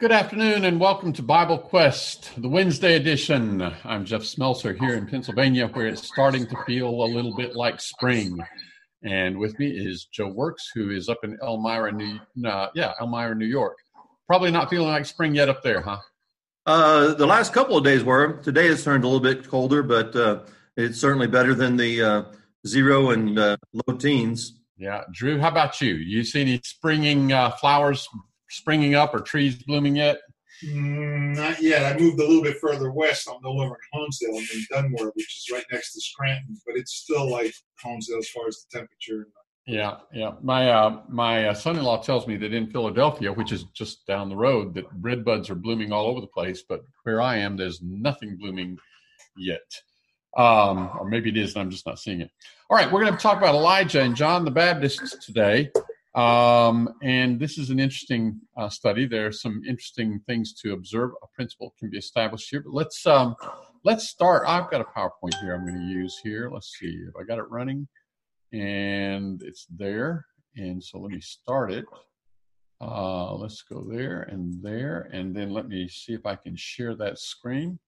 Good afternoon and welcome to Bible Quest, the Wednesday edition. I'm Jeff Smelser here in Pennsylvania, where it's starting to feel a little bit like spring. And with me is Joe Works, who is up in Elmira, New uh, yeah, Elmira, New York. Probably not feeling like spring yet up there, huh? Uh, the last couple of days were. Today has turned a little bit colder, but uh, it's certainly better than the uh, zero and uh, low teens. Yeah, Drew, how about you? You see any springing uh, flowers springing up or trees blooming yet? Mm, not yet. I moved a little bit further west. I'm no longer in Honesdale. I'm in Dunmore, which is right next to Scranton, but it's still like Honesdale as far as the temperature. Yeah, yeah. My uh, my uh, son-in-law tells me that in Philadelphia, which is just down the road, that red buds are blooming all over the place. But where I am, there's nothing blooming yet. Um, or maybe it is, and I'm just not seeing it. All right, we're going to talk about Elijah and John the Baptist today. Um, and this is an interesting uh, study. There are some interesting things to observe. A principle can be established here. But let's um, let's start. I've got a PowerPoint here. I'm going to use here. Let's see if I got it running, and it's there. And so let me start it. Uh, let's go there and there, and then let me see if I can share that screen.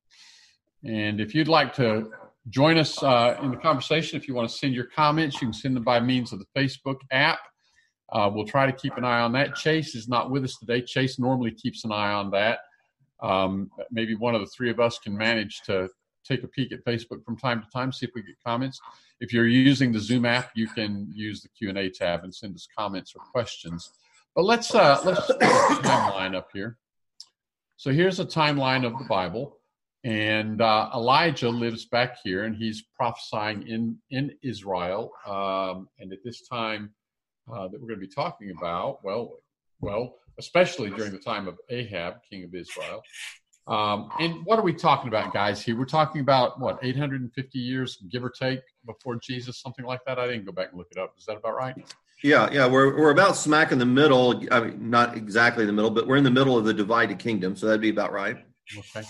And if you'd like to join us uh, in the conversation, if you want to send your comments, you can send them by means of the Facebook app. Uh, we'll try to keep an eye on that. Chase is not with us today. Chase normally keeps an eye on that. Um, maybe one of the three of us can manage to take a peek at Facebook from time to time, see if we get comments. If you're using the Zoom app, you can use the Q and A tab and send us comments or questions. But let's uh, let's timeline up here. So here's a timeline of the Bible, and uh, Elijah lives back here, and he's prophesying in in Israel. Um, and at this time, uh, that we're going to be talking about, well, well, especially during the time of Ahab, king of Israel. Um, and what are we talking about, guys? Here we're talking about what 850 years, give or take, before Jesus, something like that. I didn't go back and look it up. Is that about right? Yeah, yeah, we're we're about smack in the middle. I mean, not exactly in the middle, but we're in the middle of the divided kingdom, so that'd be about right. Okay,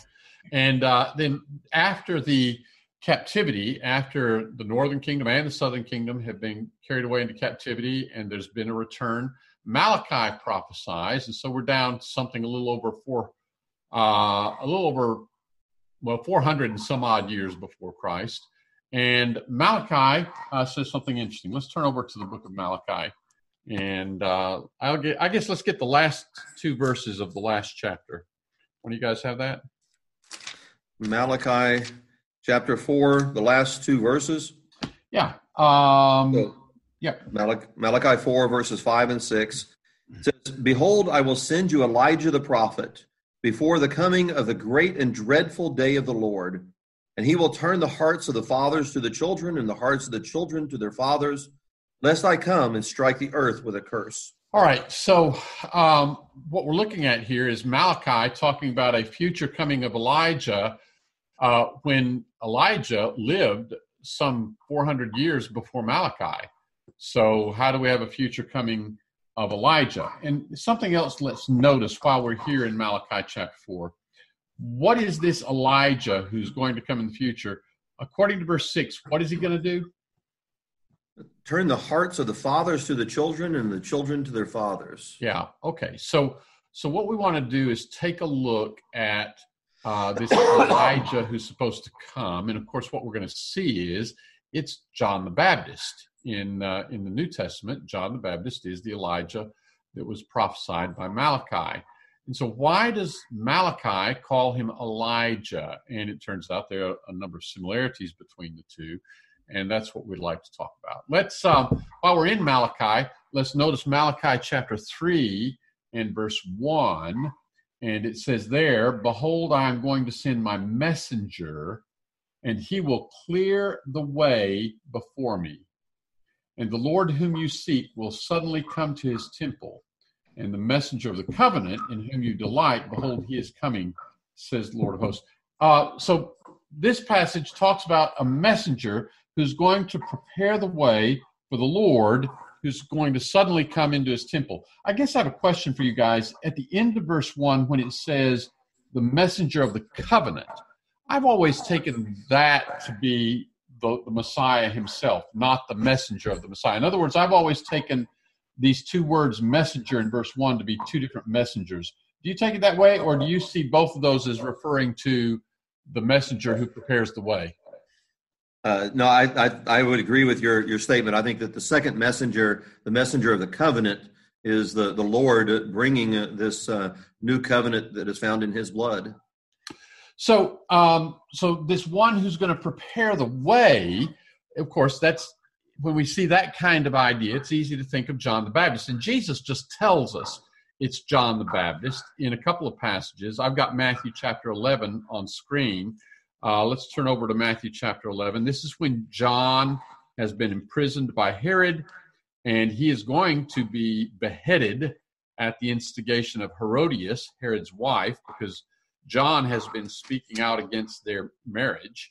and uh, then after the captivity after the northern kingdom and the southern kingdom have been carried away into captivity and there's been a return. Malachi prophesies and so we're down something a little over four uh, a little over well 400 and some odd years before christ. And malachi uh, says something interesting. Let's turn over to the book of malachi and uh, i'll get i guess let's get the last two verses of the last chapter. When do you guys have that? Malachi chapter 4, the last two verses. Yeah. Um, so, yeah. Malachi, Malachi 4, verses 5 and 6 says, Behold, I will send you Elijah the prophet before the coming of the great and dreadful day of the Lord. And he will turn the hearts of the fathers to the children and the hearts of the children to their fathers, lest I come and strike the earth with a curse. All right. So, um, what we're looking at here is Malachi talking about a future coming of Elijah uh, when Elijah lived some 400 years before Malachi. So, how do we have a future coming of Elijah? And something else let's notice while we're here in Malachi chapter 4. What is this Elijah who's going to come in the future? According to verse 6, what is he going to do? Turn the hearts of the fathers to the children and the children to their fathers. Yeah. Okay. So, so what we want to do is take a look at uh, this Elijah who's supposed to come. And of course, what we're going to see is it's John the Baptist. In, uh, in the New Testament, John the Baptist is the Elijah that was prophesied by Malachi. And so, why does Malachi call him Elijah? And it turns out there are a number of similarities between the two. And that's what we'd like to talk about. Let's, um, while we're in Malachi, let's notice Malachi chapter 3 and verse 1 and it says there, Behold, I am going to send my messenger, and he will clear the way before me. And the Lord whom you seek will suddenly come to his temple. And the messenger of the covenant in whom you delight, behold, he is coming, says the Lord of hosts. Uh, so this passage talks about a messenger who's going to prepare the way for the Lord who's going to suddenly come into his temple. I guess I have a question for you guys. At the end of verse 1, when it says the messenger of the covenant, I've always taken that to be the, the Messiah himself, not the messenger of the Messiah. In other words, I've always taken these two words, messenger in verse 1, to be two different messengers. Do you take it that way, or do you see both of those as referring to the messenger who prepares the way? Uh, no, I, I, I would agree with your your statement. I think that the second messenger, the messenger of the covenant, is the the Lord bringing uh, this uh, new covenant that is found in His blood. So, um, so this one who's going to prepare the way, of course, that's when we see that kind of idea. It's easy to think of John the Baptist, and Jesus just tells us it's John the Baptist in a couple of passages. I've got Matthew chapter 11 on screen. Uh, let's turn over to Matthew chapter 11. This is when John has been imprisoned by Herod, and he is going to be beheaded at the instigation of Herodias, Herod's wife, because John has been speaking out against their marriage.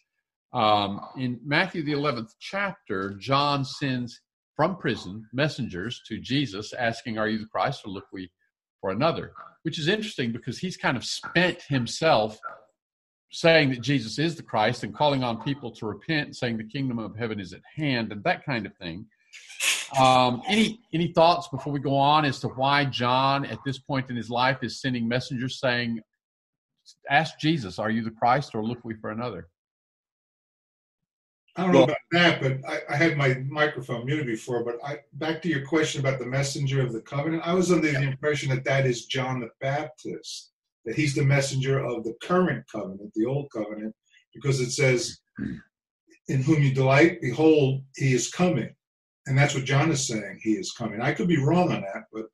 Um, in Matthew, the 11th chapter, John sends from prison messengers to Jesus asking, Are you the Christ, or look we for another? Which is interesting because he's kind of spent himself saying that Jesus is the Christ and calling on people to repent, saying the kingdom of heaven is at hand, and that kind of thing. Um, any any thoughts before we go on as to why John, at this point in his life, is sending messengers saying, "Ask Jesus, are you the Christ, or look we for another?" I don't know about that, but I, I, had my microphone muted before. But I, back to your question about the messenger of the covenant, I was under the impression that that is John the Baptist that he's the messenger of the current covenant, the old covenant, because it says, In whom you delight, behold, he is coming. And that's what John is saying, he is coming. I could be wrong on that, but.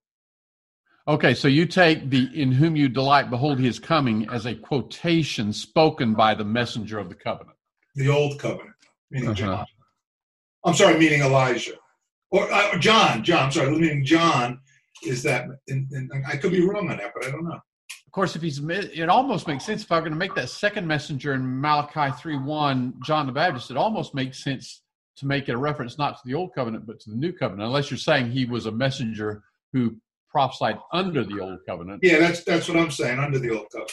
Okay, so you take the in whom you delight, behold, he is coming as a quotation spoken by the messenger of the covenant. The old covenant, meaning uh-huh. John. I'm sorry, meaning Elijah. Or uh, John, John, I'm sorry, meaning John is that, and, and I could be wrong on that, but I don't know course, if he's, it almost makes sense if I'm going to make that second messenger in Malachi 3 1, John the Baptist, it almost makes sense to make it a reference not to the old covenant, but to the new covenant, unless you're saying he was a messenger who prophesied under the old covenant. Yeah, that's that's what I'm saying, under the old covenant.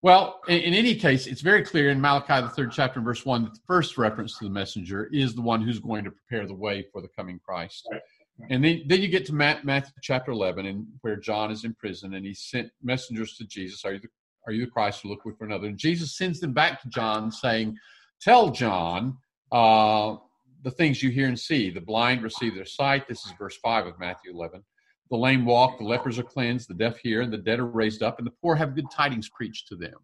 Well, in, in, any case, it's very clear in Malachi, the third chapter, verse 1, that the first reference to the messenger is the one who's going to prepare the way for the coming Christ. Right. And then, then you get to Matthew chapter 11, and where John is in prison, and he sent messengers to Jesus. Are you the, are you the Christ? Look for another. And Jesus sends them back to John, saying, "Tell John uh, the things you hear and see. The blind receive their sight. This is verse five of Matthew 11. The lame walk, the lepers are cleansed, the deaf hear, and the dead are raised up, and the poor have good tidings preached to them."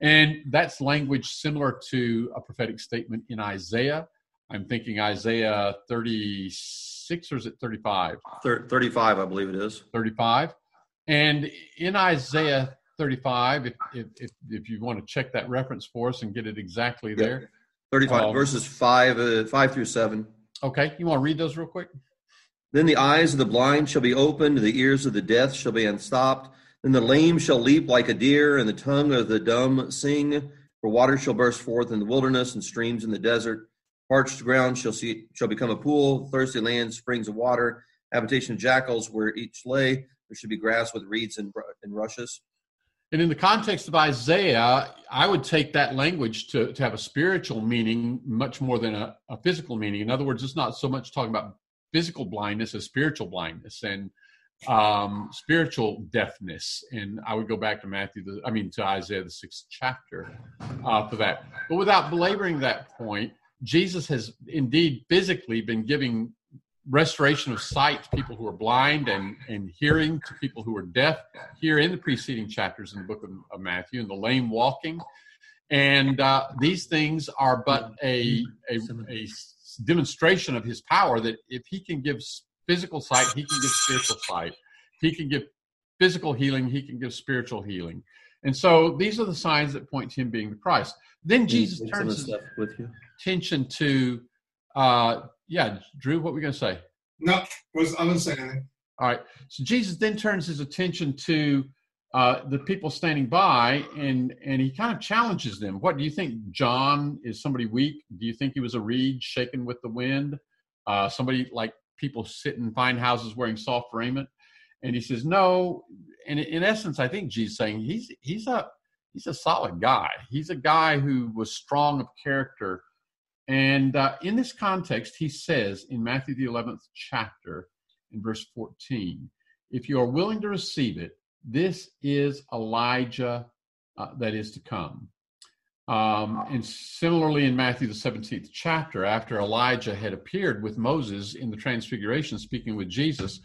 And that's language similar to a prophetic statement in Isaiah. I'm thinking Isaiah 36 36 or is it 35? 35, I believe it is. 35. And in Isaiah 35, if, if, if, if, you want to check that reference for us and get it exactly there. Yeah. 35, um, verses 5, uh, 5 through 7. Okay, you want to read those real quick? Then the eyes of the blind shall be opened, the ears of the deaf shall be unstopped. Then the lame shall leap like a deer, and the tongue of the dumb sing. For water shall burst forth in the wilderness, and streams in the desert. Parched ground shall see shall become a pool, thirsty land springs of water, habitation of jackals where each lay. There should be grass with reeds and, and rushes. And in the context of Isaiah, I would take that language to, to have a spiritual meaning much more than a, a physical meaning. In other words, it's not so much talking about physical blindness as spiritual blindness and um, spiritual deafness. And I would go back to Matthew, the, I mean, to Isaiah, the sixth chapter uh, for that. But without belaboring that point, Jesus has indeed physically been giving restoration of sight to people who are blind and, and hearing to people who are deaf here in the preceding chapters in the book of, of Matthew and the lame walking. And uh, these things are but a, a, a demonstration of his power that if he can give physical sight, he can give spiritual sight. He can give physical healing, he can give spiritual healing. And so these are the signs that point to him being the Christ. Then Jesus turns his attention to, uh, yeah, Drew, what were we going to say? No, was I wasn't saying anything. All right. So Jesus then turns his attention to uh, the people standing by, and and he kind of challenges them. What do you think? John is somebody weak? Do you think he was a reed shaken with the wind? Uh, somebody like people sit in fine houses wearing soft raiment? And he says, no. And in essence, I think Jesus saying he's he's a he's a solid guy. He's a guy who was strong of character. And uh, in this context, he says in Matthew, the 11th chapter, in verse 14, if you are willing to receive it, this is Elijah uh, that is to come. Um, and similarly, in Matthew, the 17th chapter, after Elijah had appeared with Moses in the Transfiguration, speaking with Jesus,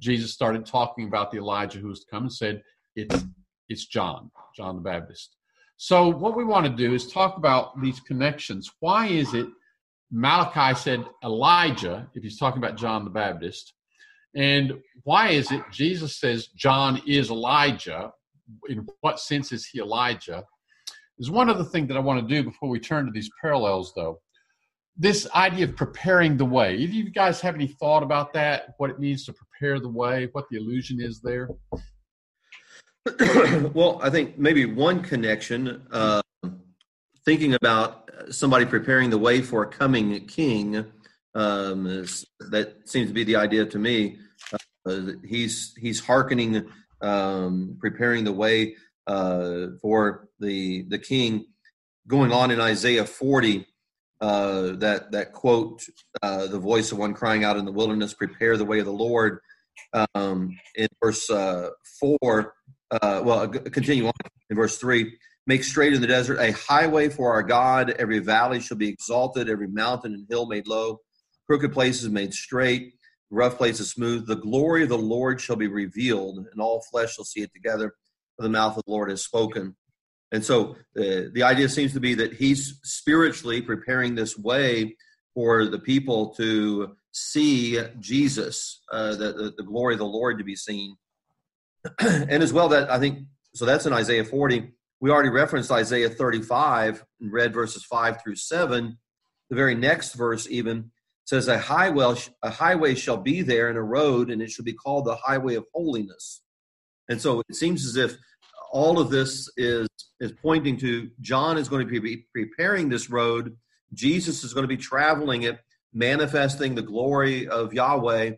Jesus started talking about the Elijah who was to come and said, It's, it's John, John the Baptist. So, what we want to do is talk about these connections. Why is it Malachi said Elijah, if he's talking about John the Baptist? And why is it Jesus says John is Elijah? In what sense is he Elijah? There's one other thing that I want to do before we turn to these parallels, though. This idea of preparing the way. If you guys have any thought about that, what it means to prepare the way, what the illusion is there? well, I think maybe one connection, uh, thinking about somebody preparing the way for a coming king, um, is, that seems to be the idea to me. Uh, he's he's hearkening, um, preparing the way uh, for the the king. Going on in Isaiah 40, uh, that that quote, uh, "The voice of one crying out in the wilderness, prepare the way of the Lord." Um, in verse uh, four, uh, well, continue on in verse three. Make straight in the desert a highway for our God. Every valley shall be exalted, every mountain and hill made low, crooked places made straight, rough places smooth. The glory of the Lord shall be revealed, and all flesh shall see it together for the mouth of the Lord has spoken. And so uh, the idea seems to be that he's spiritually preparing this way for the people to see Jesus, uh, the, the, the, glory of the Lord to be seen. and as well, that I think, so that's in Isaiah 40. We already referenced Isaiah 35 and read verses 5 through 7. The very next verse, even, says, a highway, a highway shall be there and a road, and it shall be called the highway of holiness and so it seems as if all of this is is pointing to John is going to be preparing this road. Jesus is going to be traveling it, manifesting the glory of Yahweh.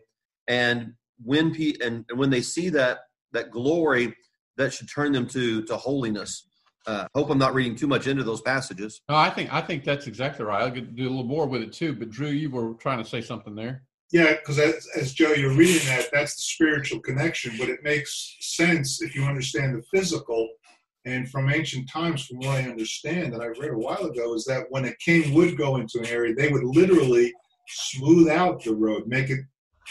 And when pe- and, and when they see that that glory, that should turn them to to holiness. Uh, hope I'm not reading too much into those passages. No, I think I think that's exactly right. I'll do a little more with it too. But Drew, you were trying to say something there. Yeah, because as, as, Joe, you're reading that, that's the spiritual connection, but it makes sense if you understand the physical. And from ancient times, from what I understand, that I read a while ago, is that when a king would go into an area, they would literally smooth out the road, make it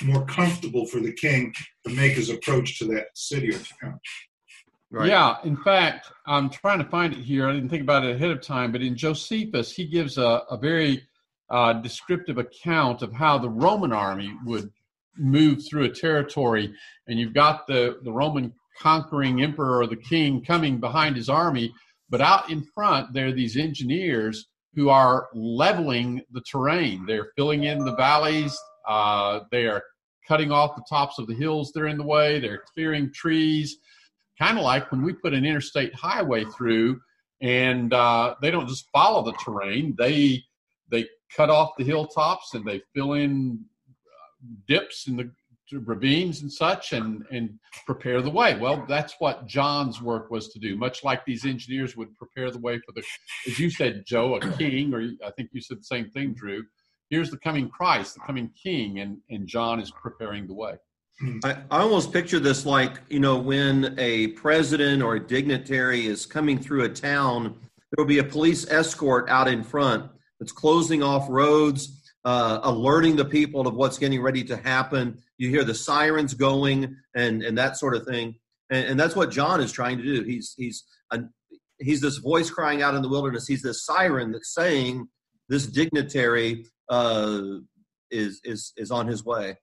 more comfortable for the king to make his approach to that city or town. Right. Yeah, in fact, I'm trying to find it here. I didn't think about it ahead of time, but in Josephus, he gives a, a very uh, descriptive account of how the Roman army would move through a territory, and you've got the, the Roman conquering emperor or the king coming behind his army, but out in front, there are these engineers who are leveling the terrain. They're filling in the valleys, uh, they are cutting off the tops of the hills that are in the way, they're clearing trees, kind of like when we put an interstate highway through. And uh, they don't just follow the terrain; they they cut off the hilltops and they fill in uh, dips in the ravines and such and and prepare the way. Well that's what john's work was to do much like these engineers would prepare the way for the as you said joe a king or i think you said the same thing drew. Here's the coming christ the coming king and and john is preparing the way. I, I almost picture this like you know when a president or a dignitary is coming through a town there will be a police escort out in front it's closing off roads, uh, alerting the people of what's getting ready to happen. You hear the sirens going and, and that sort of thing. And, and that's what John is trying to do. He's, he's, a, he's this voice crying out in the wilderness. He's this siren that's saying this dignitary uh, is, is, is on his way.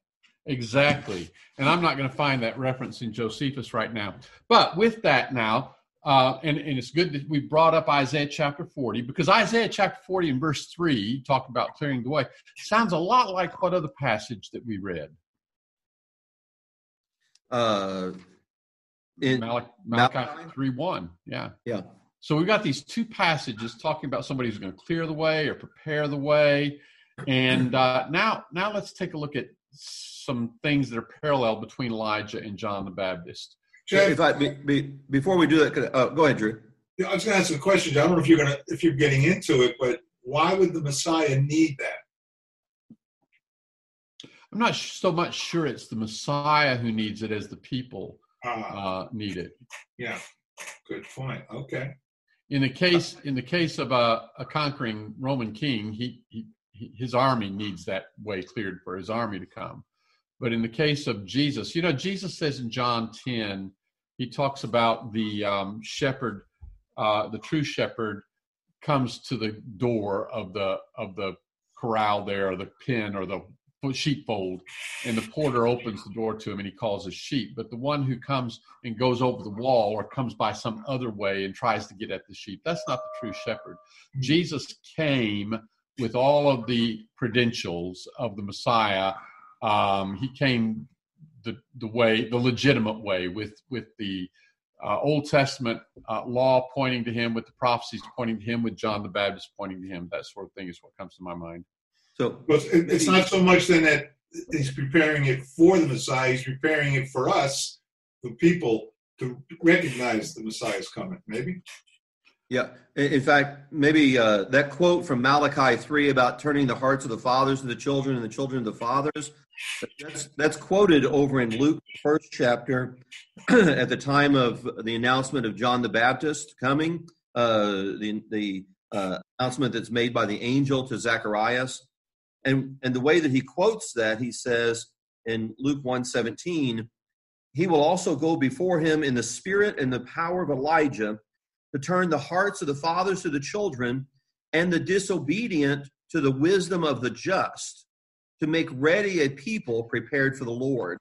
Exactly. And I'm not going to find that reference in Josephus right now. But with that now, uh, and, and it's good that we brought up Isaiah chapter 40 because Isaiah chapter 40 and verse 3, talk about clearing the way, sounds a lot like what other passage that we read? Uh, in Malachi, Malachi 3 1. Yeah. Yeah. So we've got these two passages talking about somebody who's going to clear the way or prepare the way. And uh, now, now let's take a look at some things that are parallel between Elijah and John the Baptist. Jeff, if I be, be, before we do that, uh, go ahead, Drew. Yeah, I was going to ask a question. I don't know if you're going to if you're getting into it, but why would the Messiah need that? I'm not so much sure it's the Messiah who needs it as the people. Ah, uh, needed. yeah. Good point. Okay. In the case in the case of a, a conquering Roman king, he, he he- his army needs that way cleared for his army to come. But in the case of Jesus, you know, Jesus says in John 10, he talks about the um, shepherd, uh, the true shepherd comes to the door of the of the corral there, or the pen, or the sheepfold, and the porter opens the door to him and he calls his sheep. But the one who comes and goes over the wall or comes by some other way and tries to get at the sheep, that's not the true shepherd. Jesus came with all of the credentials of the Messiah. Um, he came the the way, the legitimate way, with with the uh, Old Testament uh, law pointing to him, with the prophecies pointing to him, with John the Baptist pointing to him. That sort of thing is what comes to my mind. So But it- it's not so much then that he's preparing it for the Messiah, he's preparing it for us, the people, to recognize the Messiah's coming, maybe? Yeah. In fact, maybe uh, that quote from Malachi 3 about turning the hearts of the fathers to the children and the children to the fathers, that's, that's quoted over in Luke, first chapter, at the time of the announcement of John the Baptist coming, uh, the, the uh, announcement that's made by the angel to Zacharias. And, and the way that he quotes that, he says in Luke 1:17, he will also go before him in the spirit and the power of Elijah to turn the hearts of the fathers to the children and the disobedient to the wisdom of the just to make ready a people prepared for the lord.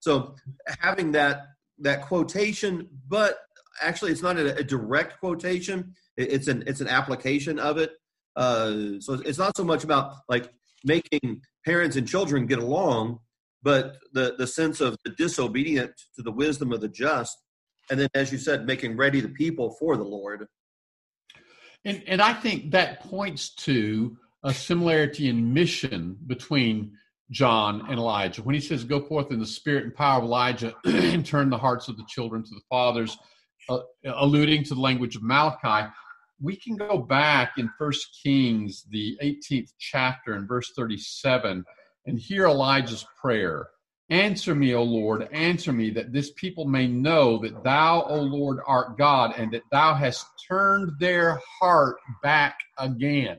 So having that that quotation but actually it's not a, a direct quotation. It- it's an it's an application of it. Uh, so it's not so much about like making parents and children get along but the the sense of the disobedient to the wisdom of the just and then as you said making ready the people for the lord And and I think that points to a similarity in mission between John and Elijah. When he says, "Go forth in the spirit and power of Elijah, and turn the hearts of the children to the fathers," uh, alluding to the language of Malachi, we can go back in First Kings, the 18th chapter, and verse 37, and hear Elijah's prayer. Answer me, O Lord, answer me, that this people may know that thou, O Lord, art God, and that thou hast turned their heart back again.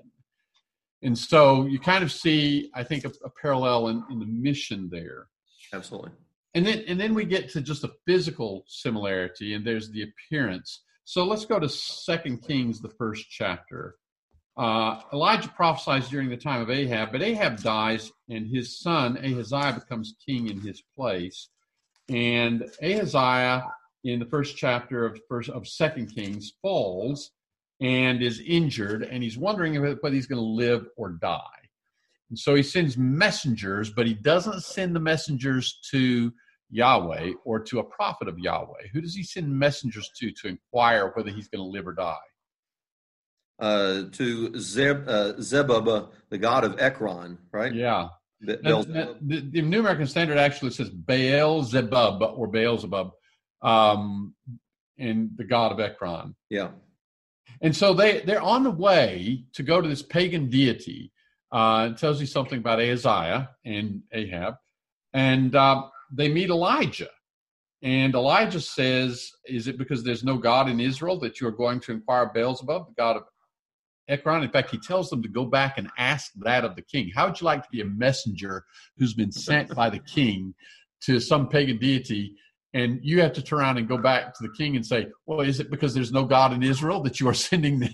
And so you kind of see, I think, a, a parallel in, in the mission there. absolutely And then and then we get to just a physical similarity, and there's the appearance. So let's go to Second Kings, the first chapter. Uh, Elijah prophesies during the time of Ahab, but Ahab dies, and his son Ahaziah becomes king in his place. And Ahaziah, in the first chapter of first of Second Kings, falls and is injured, and he's wondering whether he's going to live or die. And so he sends messengers, but he doesn't send the messengers to Yahweh or to a prophet of Yahweh. Who does he send messengers to to inquire whether he's going to live or die? Uh, to Zeb, uh, Zebub, the god of Ekron, right? Yeah. Be- Beelzebub. and the, the New American Standard actually says Baal Zebub or Beelzebub, um, and the god of Ekron. yeah. And so they, they're on the way to go to this pagan deity. Uh, it tells you something about Ahaziah and Ahab. And uh, they meet Elijah. And Elijah says, Is it because there's no God in Israel that you are going to inquire of Beelzebub, the God of Ekron? In fact, he tells them to go back and ask that of the king. How would you like to be a messenger who's been sent by the king to some pagan deity and you have to turn around and go back to the king and say, "Well, is it because there's no God in Israel that you are sending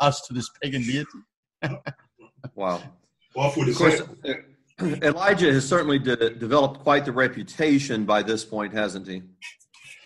us to this pagan deity?" Wow. Off with Of his course, head. Elijah has certainly de- developed quite the reputation by this point, hasn't he?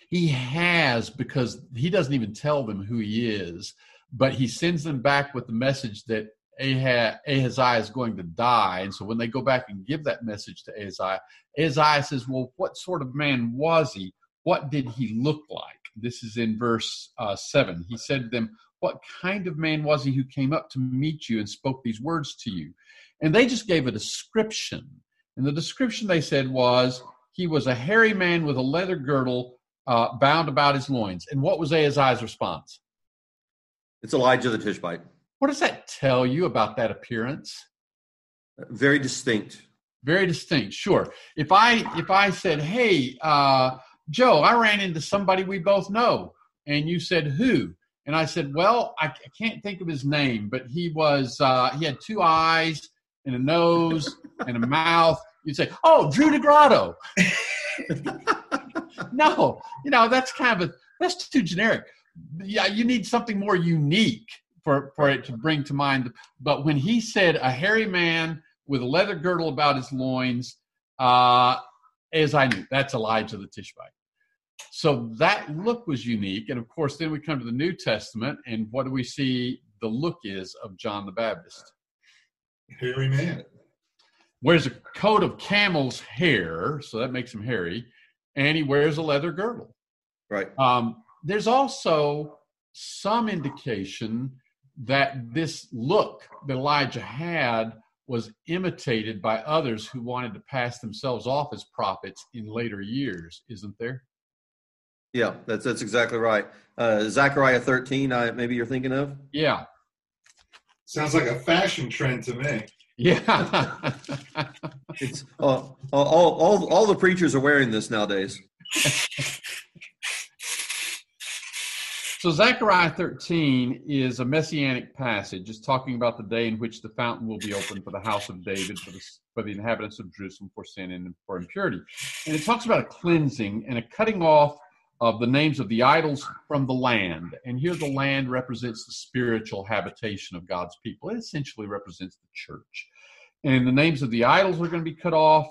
He has because he doesn't even tell them who he is, but he sends them back with the message that Ahaz, Ahaziah is going to die. And so when they go back and give that message to Ahaziah, Ahaziah says, "Well, what sort of man was he? What did he look like?" This is in verse uh, seven. He said to them, "What kind of man was he who came up to meet you and spoke these words to you?" And they just gave a description. And the description they said was, "He was a hairy man with a leather girdle." uh, bound about his loins. And what was Ahaziah's response? It's Elijah the Tishbite. What does that tell you about that appearance? Very distinct. Very distinct. Sure. If I if I said, "Hey, uh, Joe, I ran into somebody we both know. And you said, Who? And I said, Well, I can't think of his name, but he was, uh, he had two eyes and a nose and a mouth. You'd say, Oh, Drew DeGrotto. no, you know, that's kind of a, that's too generic. Yeah, you need something more unique for, for it to bring to mind. But when he said a hairy man with a leather girdle about his loins, uh, as I knew, that's Elijah the Tishbite. So that look was unique. And of course, then we come to the New Testament, and what do we see the look is of John the Baptist? Hairy man. Wears a coat of camel's hair, so that makes him hairy, and he wears a leather girdle. Right. Um, there's also some indication that this look that Elijah had was imitated by others who wanted to pass themselves off as prophets in later years, isn't there? Yeah, that's that's exactly right. Uh, Zechariah 13, uh, maybe you're thinking of? Yeah. Sounds like a fashion trend to me. Yeah. it's uh, all, all, all the preachers are wearing this nowadays. So Zechariah 13 is a messianic passage. It's talking about the day in which the fountain will be opened for the house of David, for the, for the inhabitants of Jerusalem, for sin and for impurity. And it talks about a cleansing and a cutting off of the names of the idols from the land. And here the land represents the spiritual habitation of God's people. It essentially represents the church. And the names of the idols are going to be cut off.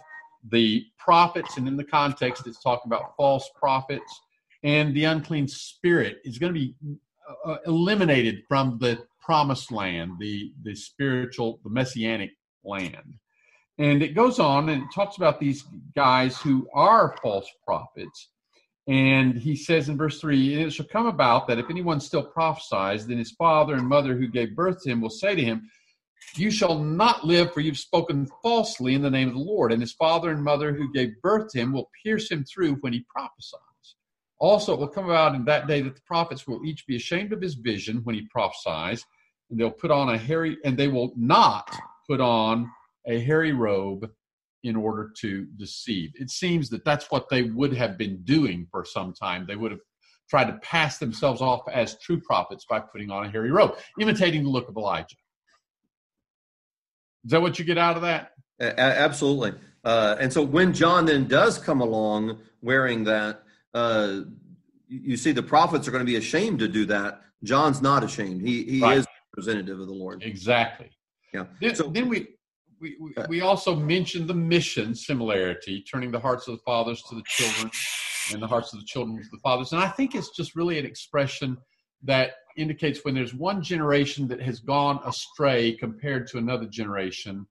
The prophets, and in the context, it's talking about false prophets and the unclean spirit is going to be uh, eliminated from the promised land, the the spiritual, the messianic land. And it goes on and talks about these guys who are false prophets. And he says in verse 3 it shall come about that if anyone still prophesies, then his father and mother who gave birth to him will say to him, You shall not live, for you've spoken falsely in the name of the Lord. And his father and mother who gave birth to him will pierce him through when he prophesies. Also, it will come about in that day that the prophets will each be ashamed of his vision when he prophesies, and they'll put on a hairy, and they will not put on a hairy robe in order to deceive. It seems that that's what they would have been doing for some time. They would have tried to pass themselves off as true prophets by putting on a hairy robe, imitating the look of Elijah. Is that what you get out of that? Absolutely. Uh, and so when John then does come along wearing that, uh, you see the prophets are going to be ashamed to do that. John's not ashamed. He he right. is representative of the Lord. Exactly. Yeah. Then, so, then we, we we also mentioned the mission similarity, turning the hearts of the fathers to the children, and the hearts of the children to the fathers. And I think it's just really an expression that indicates when there's one generation that has gone astray compared to another generation,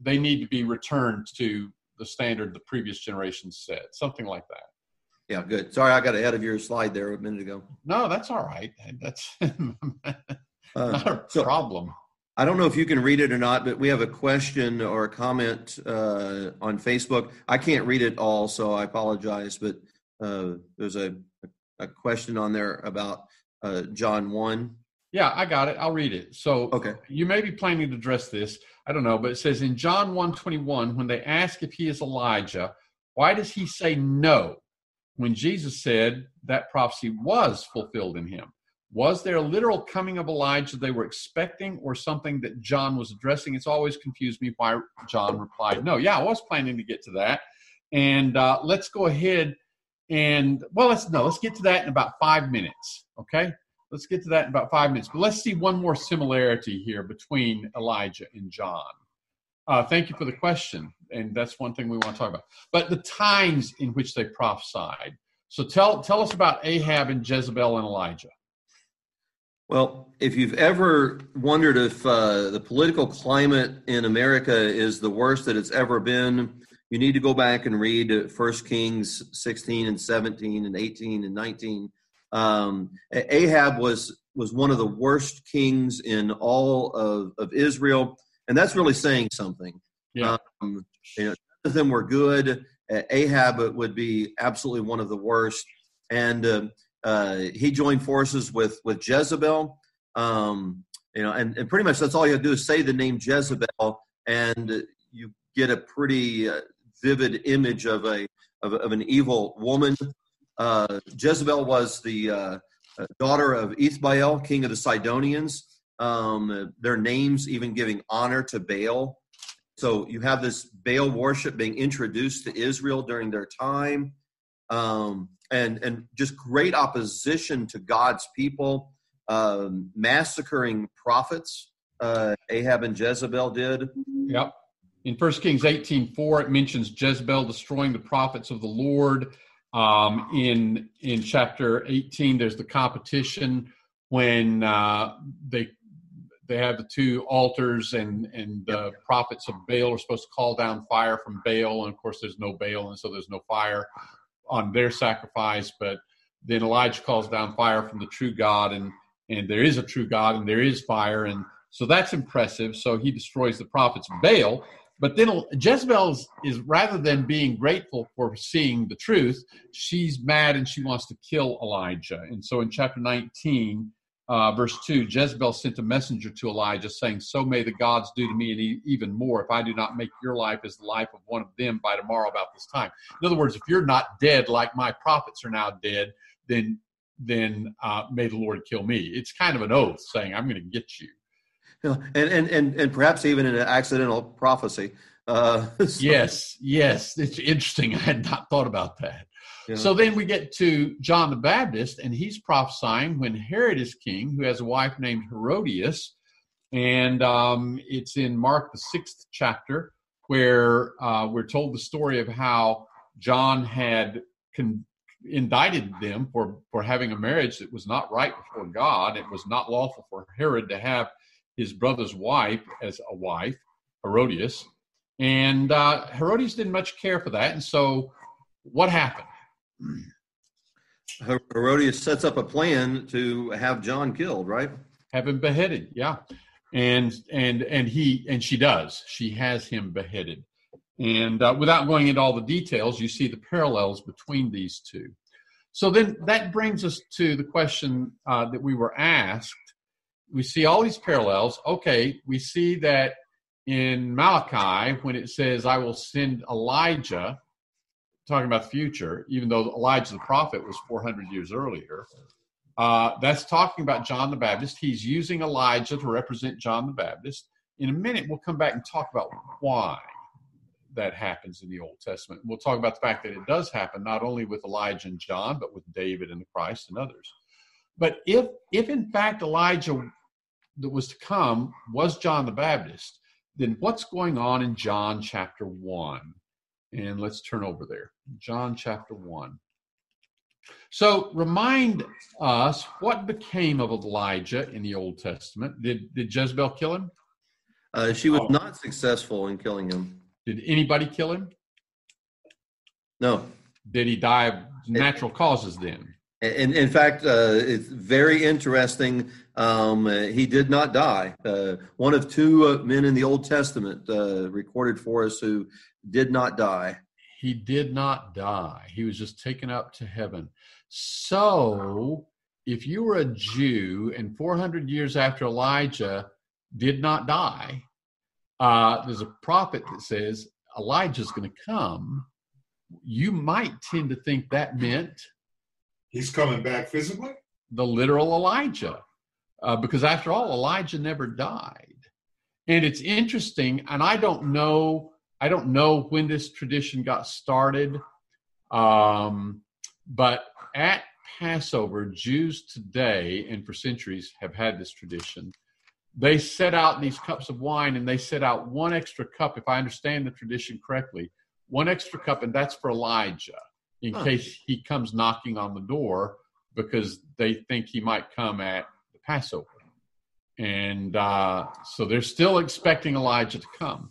they need to be returned to the standard the previous generation set. Something like that. Yeah, good. Sorry, I got ahead of your slide there a minute ago. No, that's all right. That's uh, not a so, problem. I don't know if you can read it or not, but we have a question or a comment uh, on Facebook. I can't read it all, so I apologize. But uh, there's a, a question on there about uh, John 1. Yeah, I got it. I'll read it. So okay. you may be planning to address this. I don't know, but it says in John 121, when they ask if he is Elijah, why does he say no? When Jesus said that prophecy was fulfilled in him. Was there a literal coming of Elijah they were expecting or something that John was addressing? It's always confused me why John replied, No, yeah, I was planning to get to that. And uh, let's go ahead and, well, let's no, let's get to that in about five minutes, okay? Let's get to that in about five minutes. But let's see one more similarity here between Elijah and John. Uh, thank you for the question, and that's one thing we want to talk about. But the times in which they prophesied. So tell tell us about Ahab and Jezebel and Elijah. Well, if you've ever wondered if uh, the political climate in America is the worst that it's ever been, you need to go back and read First Kings 16 and 17 and 18 and 19. Um, Ahab was was one of the worst kings in all of, of Israel and that's really saying something. Yeah. Um, you know, none of them were good. Ahab would be absolutely one of the worst, and uh, uh, he joined forces with with Jezebel. Um, you know, and, and pretty much that's all you have to do is say the name Jezebel, and you get a pretty uh, vivid image of a of, of an evil woman. Uh, Jezebel was the uh, uh, daughter of Ethbaal, king of the Sidonians. Um, their names even giving honor to Baal. So you have this Baal worship being introduced to Israel during their time, um, and and just great opposition to God's people, um, massacring prophets. Uh, Ahab and Jezebel did. Yep. In 1 Kings 18:4, it mentions Jezebel destroying the prophets of the Lord. Um, in in chapter 18, there's the competition when uh, they they have the two altars and and the prophets of Baal are supposed to call down fire from Baal, and of course there's no Baal, and so there's no fire on their sacrifice. But then Elijah calls down fire from the true God, and and there is a true God, and there is fire, and so that's impressive. So he destroys the prophets of Baal. But then Jezebel is, is, rather than being grateful for seeing the truth, she's mad and she wants to kill Elijah. And so in chapter 19, uh, verse 2, Jezebel sent a messenger to Elijah saying, So may the gods do to me and even more if I do not make your life as the life of one of them by tomorrow about this time. In other words, if you're not dead like my prophets are now dead, then then uh, may the Lord kill me. It's kind of an oath saying, I'm going to get you and, and and and perhaps even an accidental prophecy. Uh, so. Yes, yes, it's interesting. I had not thought about that. So then we get to John the Baptist, and he's prophesying when Herod is king, who has a wife named Herodias, and um, it's in Mark the sixth chapter where uh, we're told the story of how John had con- indicted them for for having a marriage that was not right before God. It was not lawful for Herod to have his brother's wife as a wife, Herodias. And uh, Herodias didn't much care for that. And so what happened? Herodias sets up a plan to have John killed, right? Have him beheaded, yeah. And and and he and she does. She has him beheaded. And uh, without going into all the details, you see the parallels between these two. So then that brings us to the question uh, that we were asked we see all these parallels. Okay, we see that in Malachi when it says, I will send Elijah, talking about the future, even though Elijah the prophet was 400 years earlier. Uh, that's talking about John the Baptist. He's using Elijah to represent John the Baptist. In a minute, we'll come back and talk about why that happens in the Old Testament. We'll talk about the fact that it does happen not only with Elijah and John, but with David and the Christ and others. But if, if in fact Elijah that was to come was John the Baptist, then what's going on in John chapter 1? And let's turn over there. John chapter 1. So remind us what became of Elijah in the Old Testament. Did, did Jezebel kill him? Uh, she was oh. not successful in killing him. Did anybody kill him? No. Did he die of natural it, causes then? In, in fact, uh, it's very interesting. Um, uh, he did not die. Uh, one of two uh, men in the Old Testament uh, recorded for us who did not die. He did not die. He was just taken up to heaven. So, if you were a Jew and 400 years after Elijah did not die, uh, there's a prophet that says Elijah's going to come. You might tend to think that meant He's coming back physically? The literal Elijah. Uh, because after all, Elijah never died. And it's interesting, and I don't know, I don't know when this tradition got started. Um, but at Passover, Jews today and for centuries have had this tradition. They set out these cups of wine and they set out one extra cup, if I understand the tradition correctly, one extra cup, and that's for Elijah in huh. case he comes knocking on the door because they think he might come at the Passover. And uh, so they're still expecting Elijah to come.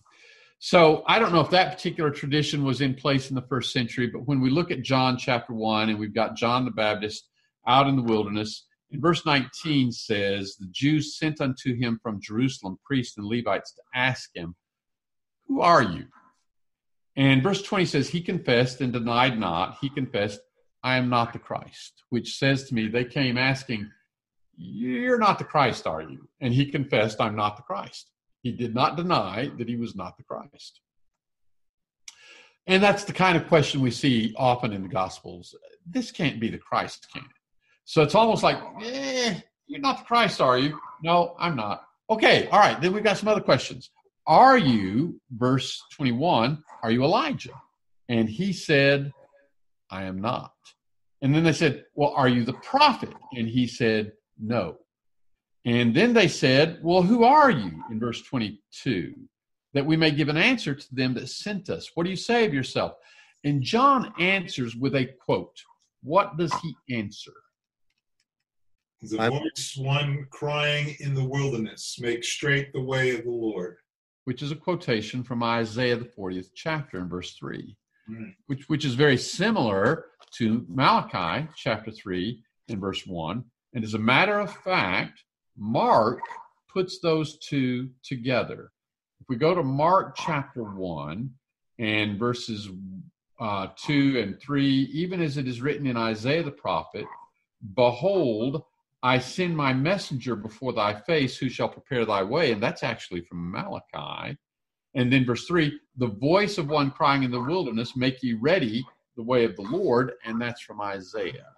So I don't know if that particular tradition was in place in the first century, but when we look at John chapter 1 and we've got John the Baptist out in the wilderness, in verse 19 says, The Jews sent unto him from Jerusalem priests and Levites to ask him, Who are you? And verse 20 says, He confessed and denied not. He confessed, I am not the Christ, which says to me, They came asking, You're not the Christ, are you? And he confessed, I'm not the Christ. He did not deny that he was not the Christ. And that's the kind of question we see often in the Gospels. This can't be the Christ, can it? So it's almost like, eh, you're not the Christ, are you? No, I'm not. Okay, all right. Then we've got some other questions. Are you, verse 21, are you Elijah? And he said, I am not. And then they said, Well, are you the prophet? And he said, No. And then they said, Well, who are you? In verse 22, that we may give an answer to them that sent us. What do you say of yourself? And John answers with a quote. What does he answer? The voice one crying in the wilderness, make straight the way of the Lord. Which is a quotation from Isaiah the 40th chapter in verse 3, right. which, which is very similar to Malachi chapter 3 and verse 1. And as a matter of fact, Mark puts those two together. If we go to Mark chapter 1 and verses uh, 2 and 3, even as it is written in Isaiah the prophet, Behold, I send my messenger before thy face who shall prepare thy way. And that's actually from Malachi. And then verse 3 the voice of one crying in the wilderness, make ye ready the way of the Lord. And that's from Isaiah.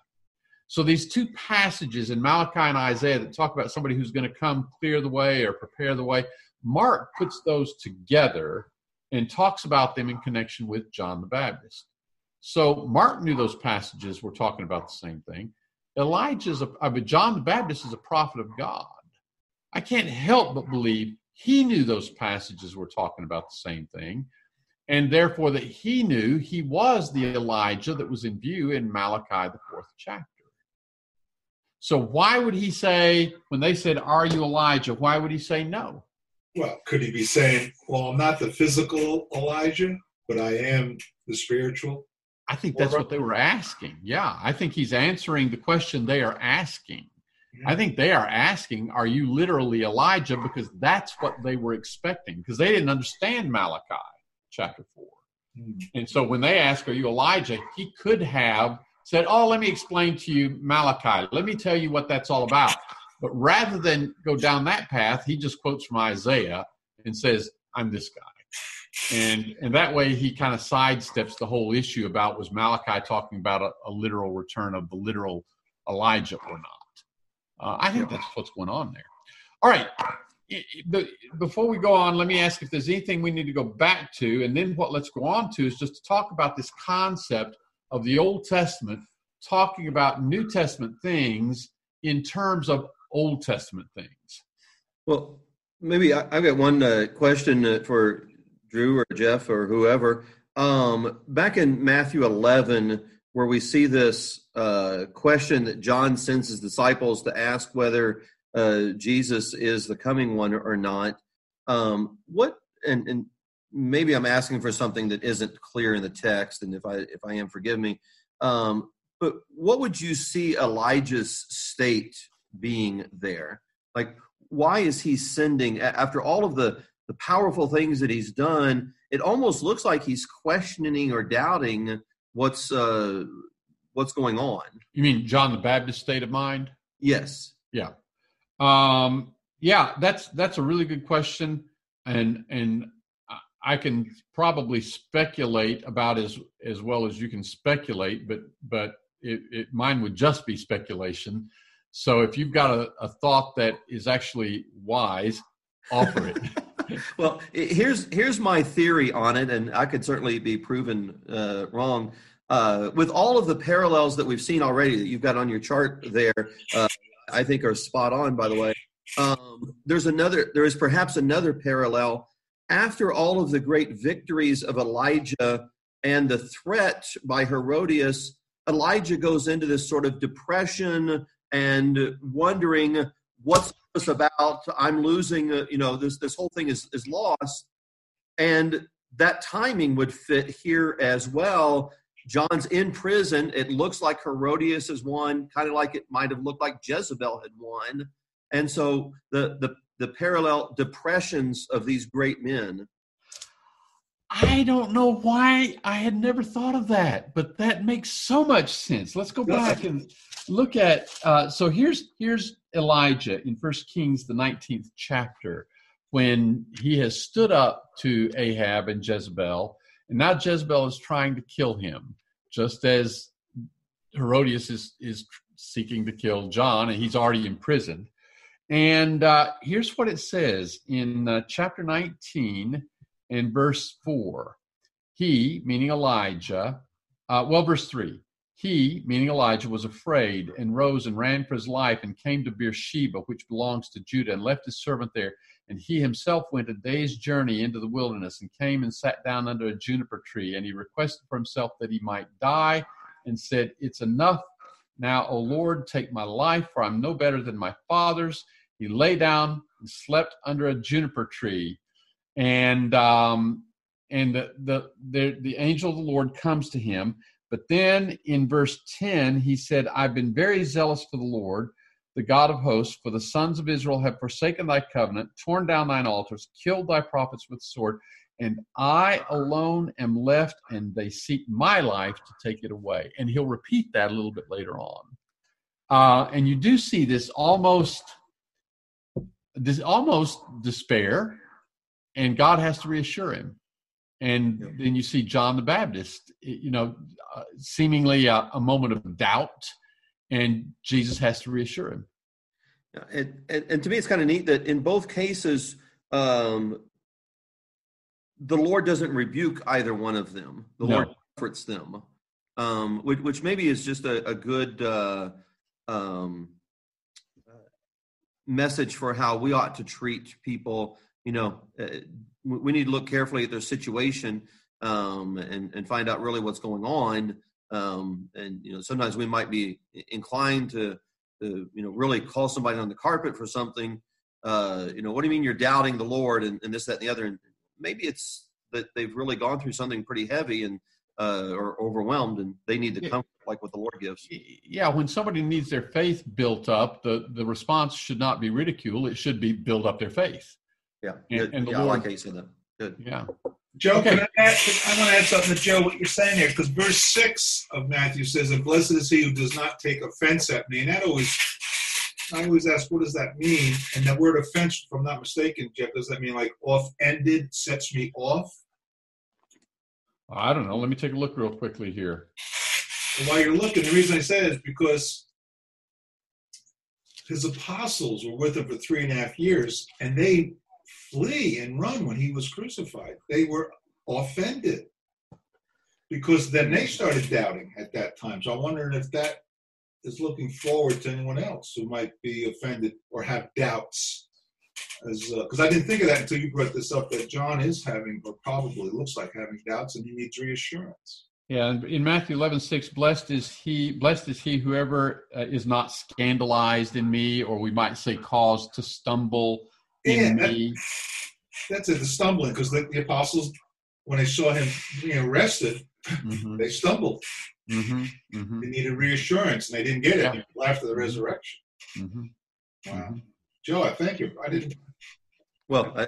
So these two passages in Malachi and Isaiah that talk about somebody who's going to come clear the way or prepare the way, Mark puts those together and talks about them in connection with John the Baptist. So Mark knew those passages were talking about the same thing. Elijah's a, I mean, John the Baptist is a prophet of God. I can't help but believe he knew those passages were talking about the same thing, and therefore that he knew he was the Elijah that was in view in Malachi, the fourth chapter. So why would he say, when they said, Are you Elijah? Why would he say no? Well, could he be saying, Well, I'm not the physical Elijah, but I am the spiritual? I think that's what they were asking. Yeah, I think he's answering the question they are asking. I think they are asking, Are you literally Elijah? Because that's what they were expecting, because they didn't understand Malachi chapter 4. Mm-hmm. And so when they ask, Are you Elijah? he could have said, Oh, let me explain to you Malachi. Let me tell you what that's all about. But rather than go down that path, he just quotes from Isaiah and says, I'm this guy and and that way he kind of sidesteps the whole issue about was Malachi talking about a, a literal return of the literal Elijah or not. Uh, I think that's what's going on there. All right. before we go on, let me ask if there's anything we need to go back to, and then what let's go on to is just to talk about this concept of the Old Testament talking about New Testament things in terms of Old Testament things. Well, maybe I, have got one uh, question uh, for Drew or Jeff or whoever. Um, back in Matthew 11, where we see this uh, question that John sends his disciples to ask whether uh, Jesus is the coming one or not. Um, what and, and maybe I'm asking for something that isn't clear in the text, and if I if I am, forgive me. Um, but what would you see Elijah's state being there? Like, why is he sending after all of the the powerful things that he's done, it almost looks like he's questioning or doubting what's uh, what's going on. You mean John the Baptist state of mind? Yes. Yeah. Um, yeah, that's that's a really good question, and and I can probably speculate about as as well as you can speculate, but but it, it mine would just be speculation. So if you've got a, a thought that is actually wise, offer it. well, here's here's my theory on it, and I could certainly be proven uh, wrong. Uh, with all of the parallels that we've seen already that you've got on your chart there, uh, I think are spot on. By the way, um, there's another. There is perhaps another parallel after all of the great victories of Elijah and the threat by Herodias. Elijah goes into this sort of depression and wondering what's this about? I'm losing uh, you know this this whole thing is is lost. And that timing would fit here as well. John's in prison. It looks like herodias has won kind of like it might have looked like jezebel had won. And so the the the parallel depressions of these great men I don't know why I had never thought of that, but that makes so much sense. Let's go back and look at. Uh, so here's here's Elijah in First Kings, the 19th chapter, when he has stood up to Ahab and Jezebel, And now Jezebel is trying to kill him, just as Herodias is, is seeking to kill John, and he's already imprisoned. And uh, here's what it says in uh, chapter 19 and verse 4. He, meaning Elijah, uh, well, verse 3. He, meaning Elijah, was afraid and rose and ran for his life and came to Beersheba, which belongs to Judah, and left his servant there. And he himself went a day's journey into the wilderness and came and sat down under a juniper tree. And he requested for himself that he might die and said, It's enough now, O Lord, take my life, for I'm no better than my father's. He lay down and slept under a juniper tree. And um, and the, the, the, the angel of the Lord comes to him. But then in verse 10, he said, I've been very zealous for the Lord, the God of hosts, for the sons of Israel have forsaken thy covenant, torn down thine altars, killed thy prophets with sword, and I alone am left, and they seek my life to take it away. And he'll repeat that a little bit later on. Uh, and you do see this almost this almost despair, and God has to reassure him and then you see John the Baptist, you know, uh, seemingly a, a, moment of doubt, and Jesus has to reassure him. And, and, and to me, it's kind of neat that in both cases, um, the Lord doesn't rebuke either one of them. The no. Lord comforts them, um, which, which, maybe is just a, a good uh, um, message for how we ought to treat people. You know, uh, we need to look carefully at their situation um, and and find out really what's going on. Um, and you know, sometimes we might be inclined to, to you know really call somebody on the carpet for something. Uh, you know, what do you mean you're doubting the Lord and, and this, that, and the other? And maybe it's that they've really gone through something pretty heavy and uh, or overwhelmed, and they need the comfort like what the Lord gives. Yeah, when somebody needs their faith built up, the the response should not be ridicule; it should be build up their faith. Yeah. And, and the yeah, Lord, I like how you said that. Good. Yeah. Joe, okay. can I, add, I want to add something to Joe, what you're saying here, because verse 6 of Matthew says, And blessed is he who does not take offense at me. And that always, I always ask, what does that mean? And that word offense, if I'm not mistaken, Jeff, does that mean like off ended, sets me off? I don't know. Let me take a look real quickly here. And while you're looking, the reason I say is because his apostles were with him for three and a half years, and they flee and run when he was crucified. They were offended because then they started doubting at that time. So I'm wondering if that is looking forward to anyone else who might be offended or have doubts. Because uh, I didn't think of that until you brought this up that John is having, or probably looks like having doubts, and he needs reassurance. Yeah, in Matthew 11, 6, blessed is he, blessed is he whoever uh, is not scandalized in me, or we might say caused to stumble yeah, that, that's it, the stumbling, because the, the, apostles, when they saw him being arrested, mm-hmm. they stumbled. Mm-hmm. Mm-hmm. They needed reassurance, and they didn't get it yeah. after the resurrection. Mm-hmm. Wow. Mm-hmm. Joe, thank you. I didn't. Well, I,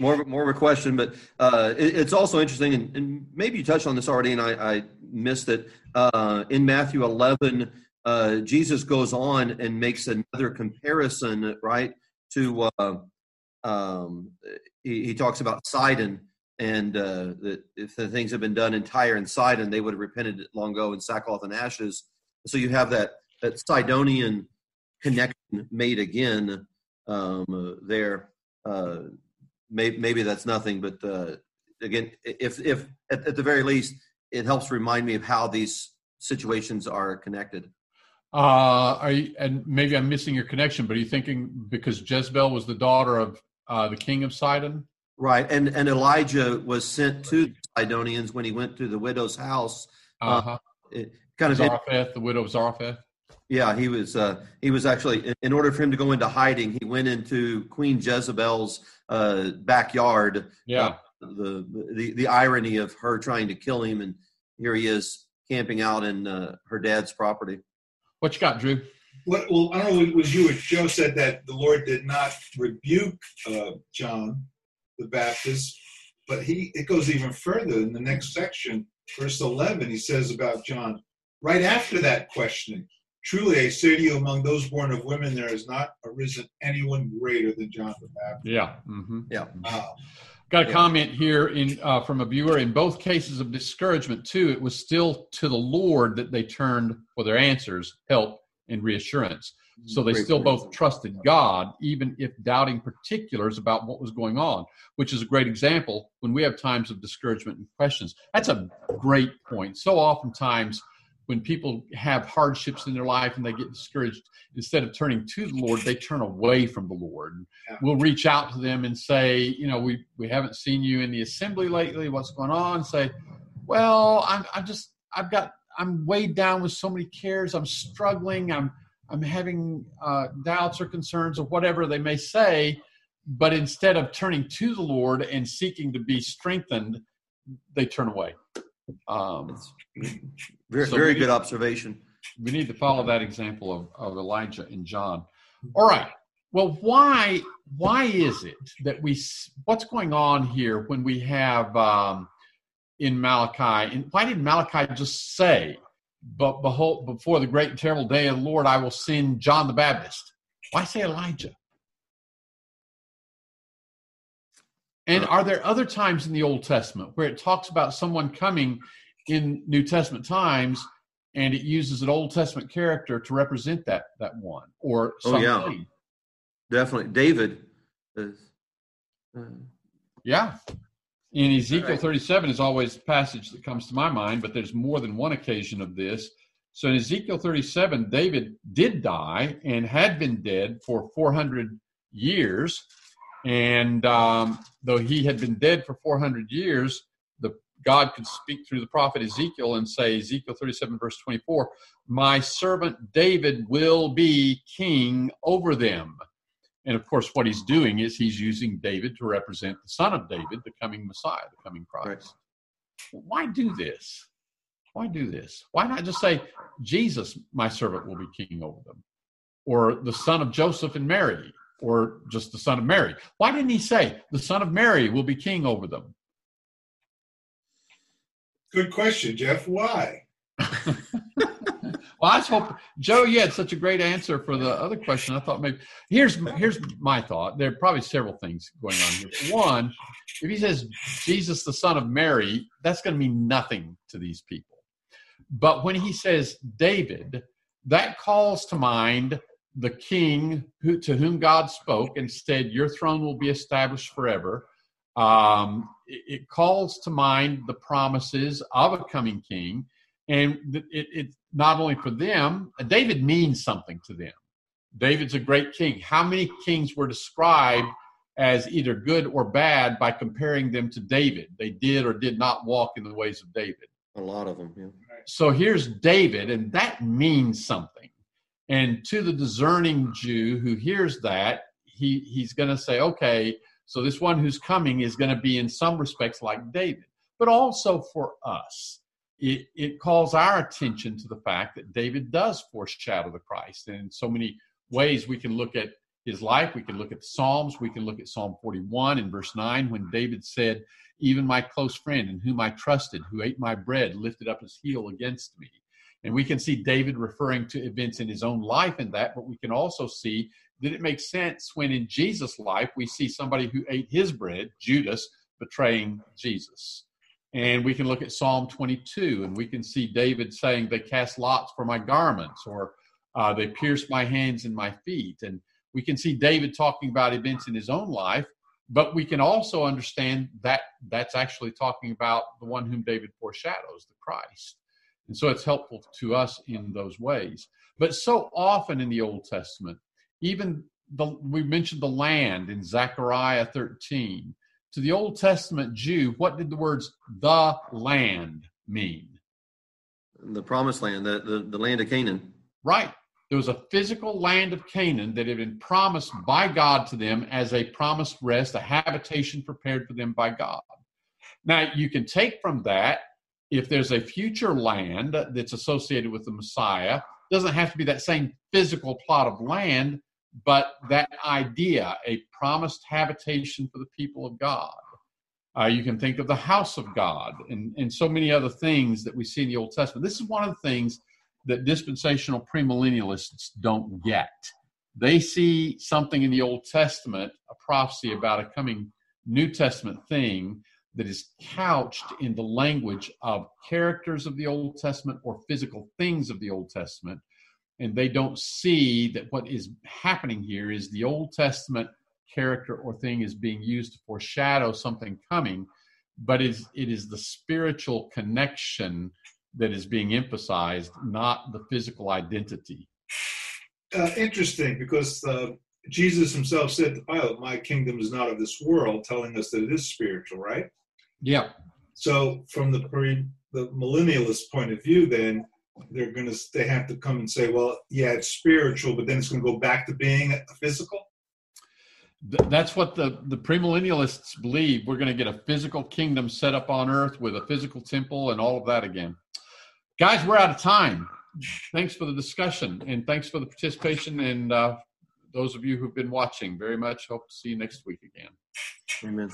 more more of a question, but uh, it, it's also interesting, and, and, maybe you touched on this already, and I, I missed it. Uh, in Matthew 11, uh, Jesus goes on and makes another comparison, right, to uh, um, he, he, talks about Sidon and uh, that if the things had been done in Tyre and Sidon, they would have repented long ago in sackcloth and ashes. So you have that that Sidonian connection made again um, there. Uh, maybe, maybe that's nothing, but uh, again, if if at, at, the very least, it helps remind me of how these situations are connected. Uh, are you, and maybe I'm missing your connection, but are you thinking because Jezebel was the daughter of uh, the king of Sidon. Right, and and Elijah was sent to the Sidonians when he went to the widow's house. Uh, uh-huh. Uh, kind of Zarephath, the widow of Zarephath. Yeah, he was. Uh, he was actually in order for him to go into hiding. He went into Queen Jezebel's uh, backyard. Yeah. Uh, the, the the irony of her trying to kill him, and here he is camping out in uh, her dad's property. What you got, Drew? What, well, I don't know. It was you or Joe said that the Lord did not rebuke uh, John the Baptist, but he it goes even further in the next section, verse eleven. He says about John right after that questioning. Truly, I say to you, among those born of women, there has not arisen anyone greater than John the Baptist. Yeah. Mm-hmm. Yeah. Wow. Got a comment here in uh, from a viewer. In both cases of discouragement, too, it was still to the Lord that they turned for their answers, help, and reassurance. Mm-hmm. So they Great still both trusted God, even if doubting particulars about what was going on, which is a great example when we have times of discouragement and questions. That's a great point. So oftentimes, when people have hardships in their life and they get discouraged, instead of turning to the Lord, they turn away from the Lord. Yeah. We'll reach out to them and say, you know, we we haven't seen you in the assembly lately. What's going on? Say, well, I'm I'm just I've got I'm weighed down with so many cares. I'm struggling. I'm I'm having uh, doubts or concerns or whatever they may say. But instead of turning to the Lord and seeking to be strengthened, they turn away. Um, Very, So very good observation. we need to follow that example of, of Elijah and John. All right. Well, why why is it that we what's going on here when we have um, in Malachi? And why did Malachi just say, "But behold, before the great and terrible day of the Lord, I will send John the Baptist"? Why say Elijah? And are there other times in the Old Testament where it talks about someone coming in New Testament times and it uses an Old Testament character to represent that that one or Oh, yeah. Definitely. David is. Uh, Yeah. In Ezekiel Right. 37 is always a passage that comes to my mind, but there's more than one occasion of this. So in Ezekiel 37, David did die and had been dead for 400 years. And um, though he had been dead for 400 years, the God could speak through the prophet Ezekiel and say, Ezekiel 37, verse 24, My servant David will be king over them. And of course, what he's doing is he's using David to represent the son of David, the coming Messiah, the coming Christ. Why do this? Why do this? Why not just say, Jesus, my servant, will be king over them? Or the son of Joseph and Mary, or just the son of Mary? Why didn't he say, the son of Mary will be king over them? Good question, Jeff. Why? Well, I just hope Joe, you had such a great answer for the other question. I thought maybe here's here's my thought. There are probably several things going on here. One, if he says Jesus, the son of Mary, that's going to mean nothing to these people. But when he says David, that calls to mind the king who to whom God spoke and said, "Your throne will be established forever." Um, it, it calls to mind the promises of a coming king and it, it not only for them david means something to them. David's a great king. How many kings were described as either good or bad by comparing them to david? They did or did not walk in the ways of david. A lot of them. Yeah. so here's david and that means something. And to the discerning jew who hears that he he's going to say okay so this one who's coming is going to be in some respects like david but also for us it, it calls our attention to the fact that David does foreshadow the Christ. And in so many ways, we can look at his life, we can look at the Psalms, we can look at Psalm 41 in verse 9 when David said, Even my close friend in whom I trusted, who ate my bread, lifted up his heel against me. And we can see David referring to events in his own life in that, but we can also see that it makes sense when in Jesus' life we see somebody who ate his bread, Judas, betraying Jesus. And we can look at Psalm 22 and we can see David saying, They cast lots for my garments, or uh, they pierced my hands and my feet. And we can see David talking about events in his own life, but we can also understand that that's actually talking about the one whom David foreshadows, the Christ. And so it's helpful to us in those ways. But so often in the Old Testament, even the, we mentioned the land in Zechariah 13 to the Old Testament Jew, what did the words the land mean? The promised land, the, the, the land of Canaan. Right. There was a physical land of Canaan that had been promised by God to them as a promised rest, a habitation prepared for them by God. Now, you can take from that, if there's a future land that's associated with the Messiah, doesn't have to be that same physical plot of land, but that idea, a promised habitation for the people of God. Uh, you can think of the house of God and, and so many other things that we see in the Old Testament. This is one of the things that dispensational premillennialists don't get. They see something in the Old Testament, a prophecy about a coming New Testament thing that is couched in the language of characters of the Old Testament or physical things of the Old Testament. And they don't see that what is happening here is the Old Testament character or thing is being used to foreshadow something coming, but it is, it is the spiritual connection that is being emphasized, not the physical identity. Uh, interesting, because uh, Jesus himself said to Pilate, My kingdom is not of this world, telling us that it is spiritual, right? Yeah. So, from the pre, the millennialist point of view, then they're going to they have to come and say, well, yeah, it's spiritual, but then it's going to go back to being physical. That's what the the premillennialists believe. We're going to get a physical kingdom set up on earth with a physical temple and all of that again. Guys, we're out of time. Thanks for the discussion and thanks for the participation and uh, those of you who've been watching. Very much hope to see you next week again. Amen.